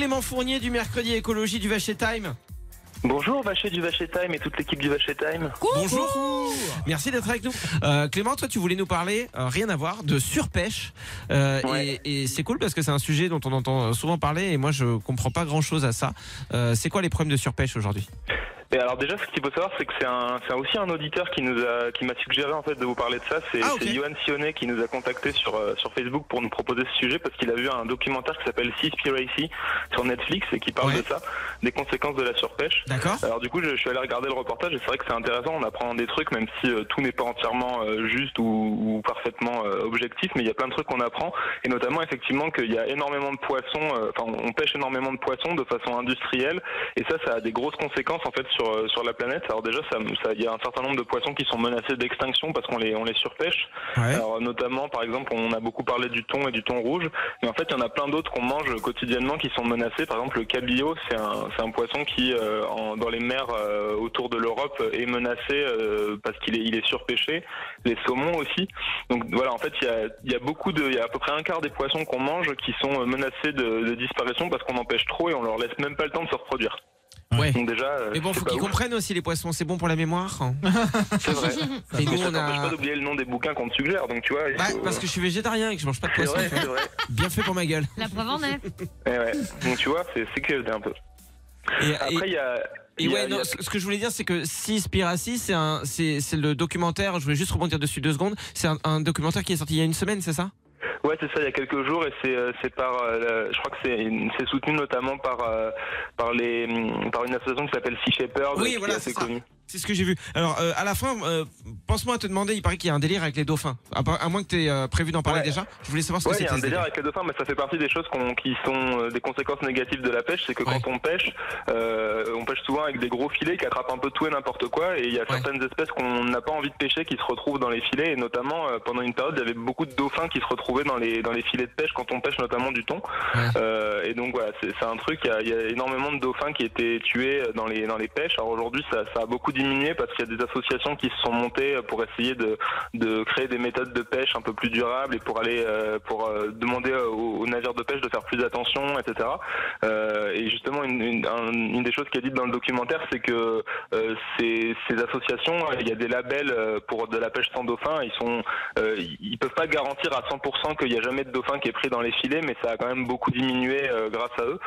Clément Fournier du mercredi écologie du Vacher Time. Bonjour Vacher du Vacher Time et toute l'équipe du Vacher Time. Bonjour. Merci d'être avec nous. Euh, Clément, toi, tu voulais nous parler, euh, rien à voir, de surpêche. Euh, Ouais. Et, et c'est cool parce que c'est un sujet dont on entend souvent parler et moi, je comprends pas grand chose à ça. Euh, c'est quoi les problèmes de surpêche aujourd'hui? Et alors déjà, ce qu'il faut savoir, c'est que c'est un, c'est aussi un auditeur qui nous a, qui m'a suggéré en fait de vous parler de ça. C'est Ah, c'est Johan Sionnet qui nous a contacté sur euh, sur Facebook pour nous proposer ce sujet parce qu'il a vu un documentaire qui s'appelle Seaspiracy sur Netflix et qui parle Ouais. de ça, des conséquences de la surpêche. D'accord Alors du coup, je, je suis allé regarder le reportage et c'est vrai que c'est intéressant. On apprend des trucs, même si euh, tout n'est pas entièrement euh, juste ou, ou parfaitement euh, objectif, mais il y a plein de trucs qu'on apprend et notamment effectivement qu'il y a énormément de poissons. euh, Enfin, on pêche énormément de poissons de façon industrielle et ça, ça a des grosses conséquences en fait sur euh, sur la planète. Alors déjà, ça, ça- il y a un certain nombre de poissons qui sont menacés d'extinction parce qu'on les on les surpêche. Ouais. Alors notamment, par exemple, on a beaucoup parlé du thon et du thon rouge, mais en fait, il y en a plein d'autres qu'on mange quotidiennement qui sont menacés. Par exemple, le cabillaud, c'est un, c'est un poisson qui, euh, en- dans les mers euh, autour de l'Europe, est menacé euh, parce qu'il est, il est surpêché. Les saumons aussi. Donc voilà, en fait, il y a, il y a beaucoup de, il y a à peu près un quart des poissons qu'on mange qui sont euh, menacés de, de disparition parce qu'on en pêche trop et on leur laisse même pas le temps de se reproduire. Ouais. Donc déjà, euh, Mais bon, c'est faut qu'ils comprennent aussi les poissons, c'est bon pour la mémoire. C'est vrai. Et nous, Mais ça on t'empêche pas a. d'oublier le nom des bouquins qu'on te suggère. Donc tu vois, il Bah, faut- parce que je suis végétarien et que je mange pas de c'est poisson. vrai, c'est vrai. Bien fait pour ma gueule. La preuve en est. Eh ouais. Donc tu vois, c'est sécurisé un peu. Et, et- Après, il y a. Et il y a- ouais, il y a- non, ce ce que je voulais dire, c'est que Seaspiracy, c'est un, c'est, c'est le documentaire. Je voulais juste rebondir dessus deux secondes. C'est un, un documentaire qui est sorti il y a une semaine, c'est ça? Ouais, c'est ça, il y a quelques jours et c'est euh, c'est par euh, je crois que c'est c'est soutenu notamment par euh, par les par une association qui s'appelle Sea Shepherd Oui, qui voilà, est assez connue. C'est ce que j'ai vu. Alors, euh, à la fin, euh, pense-moi à te demander. Il paraît qu'il y a un délire avec les dauphins. À, moins que tu aies prévu d'en parler Ouais. déjà. Je voulais savoir ce Ouais, que il y c'était. a un délire délire. avec les dauphins, mais ça fait partie des choses qui sont euh, des conséquences négatives de la pêche. C'est que Ouais. quand on pêche, euh, on pêche souvent avec des gros filets qui attrapent un peu tout et n'importe quoi. Et il y a certaines espèces qu'on n'a pas envie de pêcher qui se retrouvent dans les filets. Et notamment, euh, pendant une période, il y avait beaucoup de dauphins qui se retrouvaient dans les, dans les filets de pêche quand on pêche notamment du thon. Euh, et donc voilà, c'est c'est un truc, il y, a, il y a énormément de dauphins qui étaient tués dans les, dans les pêches. Alors aujourd'hui, ça, ça a beaucoup diminué parce qu'il y a des associations qui se sont montées pour essayer de, de créer des méthodes de pêche un peu plus durables et pour aller euh, pour euh, demander aux, aux navires de pêche de faire plus attention, etc. Euh, et justement, une, une, un- une des choses qui est dite dans le documentaire, c'est que euh, ces, ces associations, il y a des labels euh, pour de la pêche sans dauphin. Ils sont, euh, ils peuvent pas garantir à 100% qu'il y a jamais de dauphin qui est pris dans les filets, mais ça a quand même beaucoup diminué euh, grâce à eux.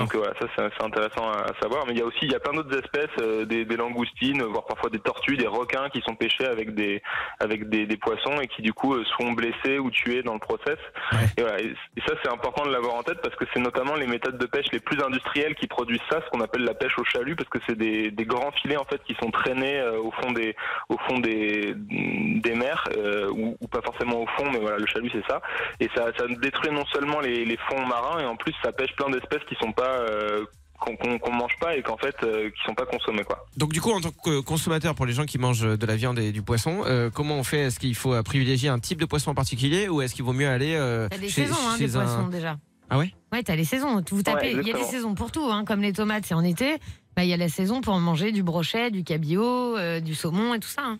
Donc euh, voilà, ça c'est intéressant à, savoir. Mais il y a aussi, il y a plein d'autres espèces, euh, des, des langoustines, voire parfois des tortues, des requins qui sont pêchés avec des avec des, des poissons et qui du coup euh, sont blessés ou tués dans le process. Ouais. Et, voilà, et, et ça c'est important de l'avoir en tête parce que c'est notamment les méthodes de pêche les plus industrielles qui produisent ça, ce qu'on appelle la pêche au chalut, parce que c'est des, des grands filets en fait qui sont traînés euh, au fond des au fond des des mers euh, ou, ou pas forcément au fond, mais voilà le chalut c'est ça. Et ça, ça détruit non seulement les, les fonds marins et en plus ça pêche plein d'espèces qui sont pas euh, qu'on qu'on qu'on mange pas et qu'en fait euh, qui sont pas consommées quoi. Donc, du coup, en tant que consommateur, pour les gens qui mangent de la viande et du poisson, euh, comment on fait? Est-ce qu'il faut euh, privilégier un type de poisson en particulier ou est-ce qu'il vaut mieux aller euh, T'as des chez, saisons, hein, chez des un- poissons déjà. Ah ouais? Ouais, t'as les saisons. Vous tapez, il y a des saisons pour tout, hein, comme les tomates, c'est en été. Bah, il y a la saison pour manger du brochet, du cabillaud, euh, du saumon et tout ça. hein.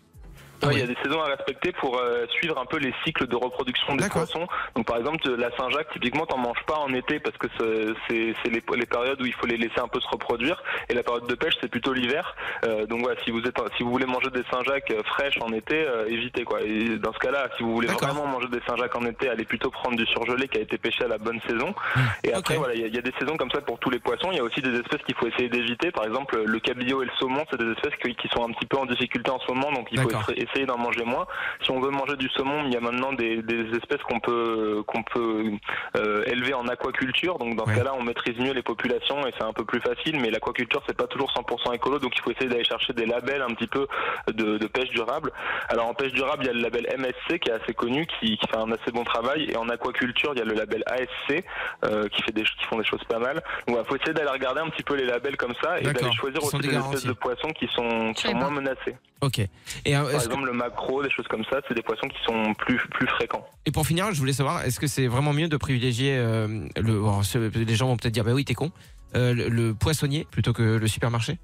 Ah Il y a des saisons à respecter pour euh, suivre un peu les cycles de reproduction des poissons. Donc par exemple la Saint-Jacques, typiquement t'en manges pas en été parce que c'est- les, les périodes où il faut les laisser un peu se reproduire. Et la période de pêche c'est plutôt l'hiver. Euh, donc voilà, si vous êtes si vous voulez manger des Saint-Jacques euh, fraîches en été, euh, évitez quoi. Et dans ce cas-là, si vous voulez vraiment manger des Saint-Jacques en été, allez plutôt prendre du surgelé qui a été pêché à la bonne saison. Et après voilà, il y, a- il y a des saisons comme ça pour tous les poissons. Il y a aussi des espèces qu'il faut essayer d'éviter. Par exemple le cabillaud et le saumon, c'est des espèces qui, qui sont un petit peu en difficulté en ce moment, donc il faut D'accord. D'en manger moins. Si on veut manger du saumon, il y a maintenant des, des espèces qu'on peut qu'on peut euh, élever en aquaculture. Donc dans Ouais. ce cas-là, on maîtrise mieux les populations et c'est un peu plus facile. Mais l'aquaculture, c'est pas toujours 100% écolo, donc il faut essayer d'aller chercher des labels un petit peu de, de pêche durable. Alors en pêche durable, il y a le label MSC qui est assez connu, qui, qui fait un assez bon travail. Et en aquaculture, il y a le label ASC euh, qui fait des qui font des choses pas mal. Donc il faut essayer d'aller regarder un petit peu les labels comme ça et d'aller choisir aussi des espèces de poissons qui sont qui moins pas. menacées. Ok. Et, euh, Par le macro, des choses comme ça, c'est des poissons qui sont plus fréquents. et pour finir, je voulais savoir, est-ce que c'est vraiment mieux de privilégier euh, ce- les gens vont peut-être dire, bah oui, t'es con. euh, le poissonnier plutôt que le supermarché?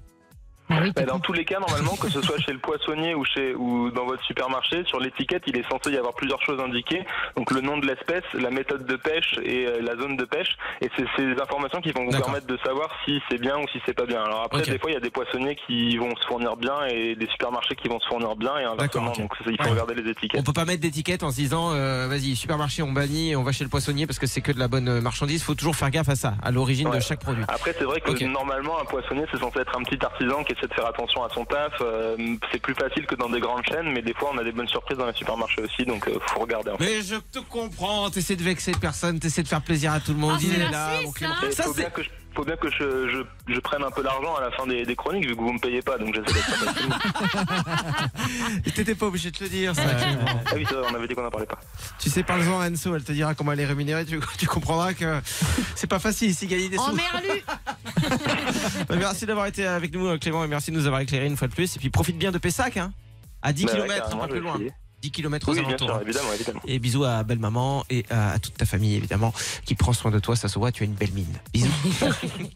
Ah oui, Bah, dans tous les cas, normalement, que ce soit chez le poissonnier ou chez ou dans votre supermarché, sur l'étiquette, il est censé y avoir plusieurs choses indiquées. Donc le nom de l'espèce, la méthode de pêche et euh, la zone de pêche. Et c'est ces informations qui vont vous permettre de savoir si c'est bien ou si c'est pas bien. Alors après, Ok. des fois, il y a des poissonniers qui vont se fournir bien et des supermarchés qui vont se fournir bien et inversement. Donc il faut Ouais. regarder les On étiquettes. peut pas mettre d'étiquette en se disant euh, vas-y supermarché on bannit on va chez le poissonnier parce que c'est que de la bonne euh, marchandise. Faut toujours faire gaffe à ça, à l'origine de chaque produit. Après, c'est vrai que normalement, un poissonnier, c'est censé être un petit artisan qui de faire attention à son taf. Euh, c'est plus facile que dans des grandes chaînes, mais des fois, on a des bonnes surprises dans les supermarchés aussi, donc euh, faut regarder. En fait. Mais je te comprends, t'essaies de vexer personne, t'essaies de faire plaisir à tout le monde. Ah, Il est là, mon Clément. hein. Il Ça, faut c'est- bien que je, faut bien que je, je, je prenne un peu l'argent à la fin des, des chroniques, vu que vous me payez pas, donc j'essaie d'être. T'étais pas obligé de te le dire, ça. Ah oui, vrai, on avait dit qu'on n'en parlait pas. tu sais, parle-en à Anso, elle te dira comment elle est rémunérée. Tu, tu comprendras que c'est pas facile ici gagner des Oh sous. merlu Bah, merci d'avoir été avec nous, Clément, et merci de nous avoir éclairé une fois de plus. Et puis profite bien de Pessac, hein, à 10 Bah ouais, km, carrément, pas plus loin. essayer. 10 km aux Oui, bien alentours. sûr, évidemment, évidemment. Et bisous à belle maman et à, à toute ta famille évidemment qui prend soin de toi. Ça se voit, tu as une belle mine. Bisous.